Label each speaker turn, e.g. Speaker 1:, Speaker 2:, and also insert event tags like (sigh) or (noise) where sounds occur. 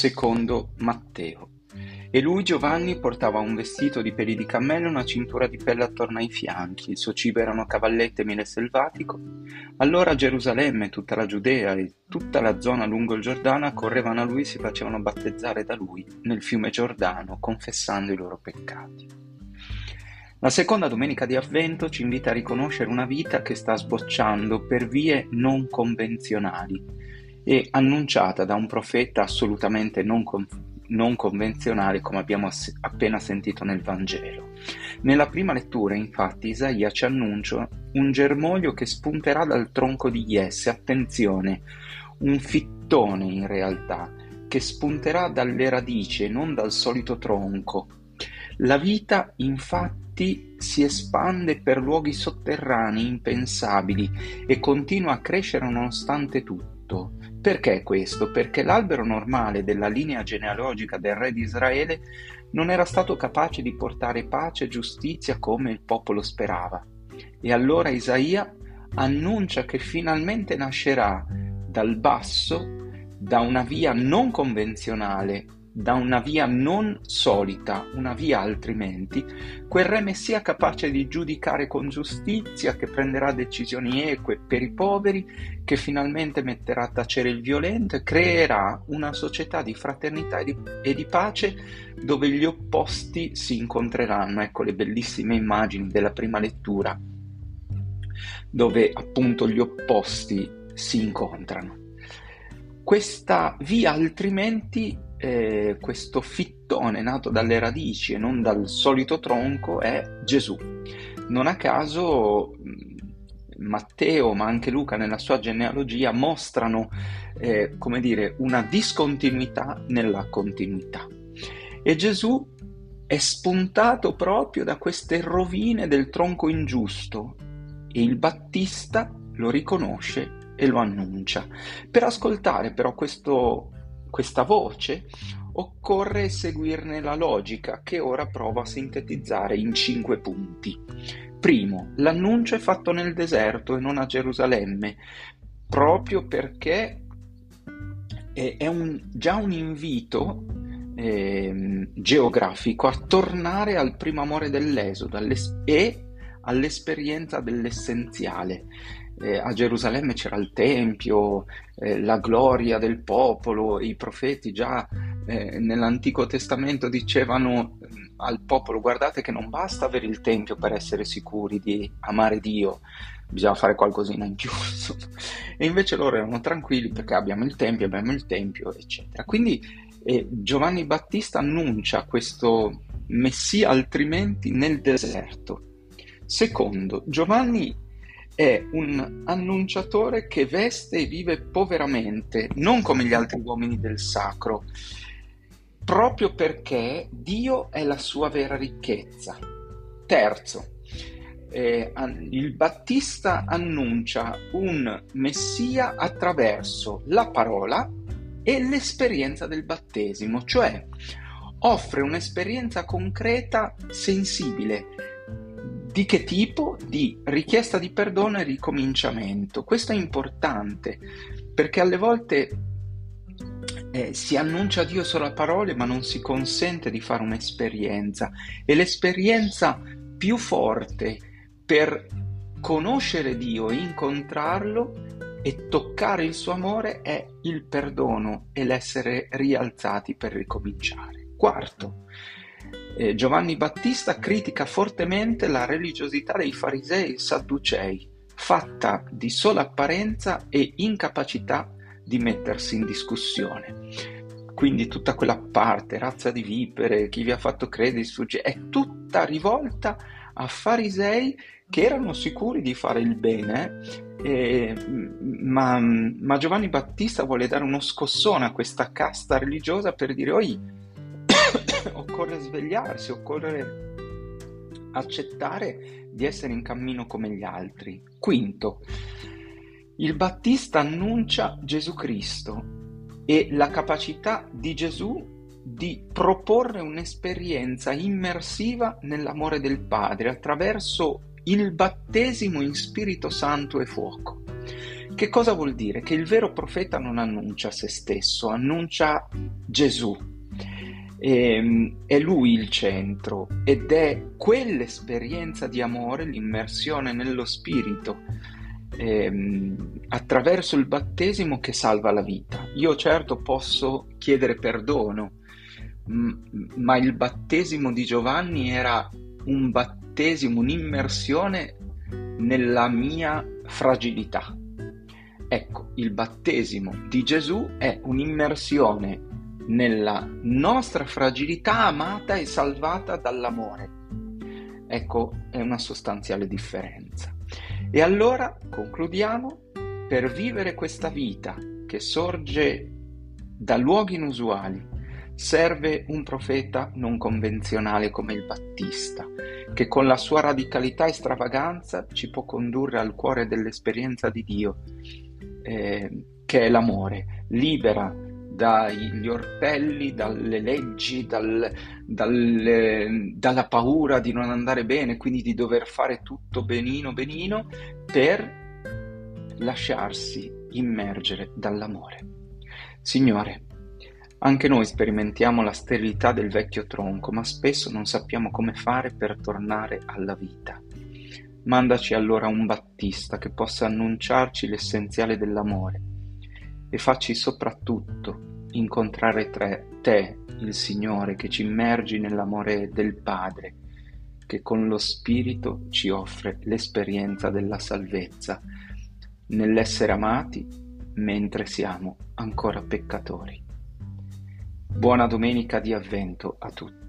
Speaker 1: secondo Matteo. E lui, Giovanni, portava un vestito di peli di cammello e una cintura di pelle attorno ai fianchi. Il suo cibo erano cavallette e miele selvatico. Allora Gerusalemme, tutta la Giudea e tutta la zona lungo il Giordano correvano a lui e si facevano battezzare da lui nel fiume Giordano, confessando i loro peccati. La seconda domenica di Avvento ci invita a riconoscere una vita che sta sbocciando per vie non convenzionali e annunciata da un profeta assolutamente non convenzionale non convenzionali come abbiamo appena sentito nel Vangelo. Nella prima lettura, infatti, Isaia ci annuncia un germoglio che spunterà dal tronco di Jesse, attenzione, un fittone in realtà, che spunterà dalle radici e non dal solito tronco. La vita, infatti, si espande per luoghi sotterranei impensabili e continua a crescere nonostante tutto. Perché questo? Perché l'albero normale della linea genealogica del re di Israele non era stato capace di portare pace e giustizia come il popolo sperava. E allora Isaia annuncia che finalmente nascerà dal basso, da una via non convenzionale, da una via non solita, una via altrimenti, quel re messia capace di giudicare con giustizia, che prenderà decisioni eque per i poveri, che finalmente metterà a tacere il violento e creerà una società di fraternità e di, e di pace dove gli opposti si incontreranno. Ecco le bellissime immagini della prima lettura, dove appunto gli opposti si incontrano. Questa via altrimenti eh, questo fittone nato dalle radici e non dal solito tronco è Gesù. Non a caso Matteo, ma anche Luca nella sua genealogia mostrano, eh, come dire, una discontinuità nella continuità. E Gesù è spuntato proprio da queste rovine del tronco ingiusto e il Battista lo riconosce e lo annuncia. Per ascoltare però questo questa voce, occorre seguirne la logica che ora provo a sintetizzare in cinque punti. Primo, l'annuncio è fatto nel deserto e non a Gerusalemme, proprio perché è un, già un invito eh, geografico a tornare al primo amore dell'esodo e all'esperienza dell'essenziale eh, a Gerusalemme c'era il Tempio, eh, la gloria del popolo, i profeti già eh, nell'Antico Testamento dicevano mm, al popolo guardate che non basta avere il Tempio per essere sicuri di amare Dio, bisogna fare qualcosina in più. (laughs) e invece loro erano tranquilli perché abbiamo il Tempio, abbiamo il Tempio, eccetera. Quindi eh, Giovanni Battista annuncia questo Messia altrimenti nel deserto. Secondo, Giovanni è un annunciatore che veste e vive poveramente, non come gli altri uomini del sacro, proprio perché Dio è la sua vera ricchezza. Terzo, eh, il Battista annuncia un Messia attraverso la parola e l'esperienza del battesimo, cioè offre un'esperienza concreta, sensibile, di che tipo? Di richiesta di perdono e ricominciamento. Questo è importante perché alle volte eh, si annuncia Dio solo a parole ma non si consente di fare un'esperienza e l'esperienza più forte per conoscere Dio incontrarlo e toccare il suo amore è il perdono e l'essere rialzati per ricominciare. Quarto, eh, Giovanni Battista critica fortemente la religiosità dei farisei e sadducei, fatta di sola apparenza e incapacità di mettersi in discussione. Quindi tutta quella parte, razza di vipere, chi vi ha fatto credere, è tutta rivolta a farisei che erano sicuri di fare il bene, eh, ma, ma, Giovanni Battista vuole dare uno scossone a questa casta religiosa per dire, oi, occorre svegliarsi, occorre accettare di essere in cammino come gli altri. Quinto, il Battista annuncia Gesù Cristo e la capacità di Gesù di proporre un'esperienza immersiva nell'amore del Padre attraverso il battesimo in Spirito Santo e fuoco Che cosa vuol dire? Che il vero profeta non annuncia se stesso, annuncia Gesù. E, ehm, è lui il centro ed è quell'esperienza di amore, l'immersione nello spirito ehm, attraverso il battesimo che salva la vita. Io certo posso chiedere perdono, ma il battesimo di Giovanni era un battesimo, un'immersione nella mia fragilità. Ecco, il battesimo di Gesù è un'immersione nella nostra fragilità amata e salvata dall'amore. Ecco, è una sostanziale differenza. E allora concludiamo, per vivere questa vita che sorge da luoghi inusuali, serve un profeta non convenzionale come il Battista, che con la sua radicalità e stravaganza ci può condurre al cuore dell'esperienza di Dio, eh, che è l'amore, libera dagli orpelli, dalle leggi, dal, dalle, dalla paura di non andare bene, quindi di dover fare tutto benino benino, per lasciarsi immergere dall'amore. Signore, anche noi sperimentiamo la sterilità del vecchio tronco, ma spesso non sappiamo come fare per tornare alla vita. Mandaci allora un Battista che possa annunciarci l'essenziale dell'amore e facci soprattutto incontrare tre, te, il Signore, che ci immergi nell'amore del Padre, che con lo Spirito ci offre l'esperienza della salvezza, nell'essere amati mentre siamo ancora peccatori. Buona domenica di avvento a tutti.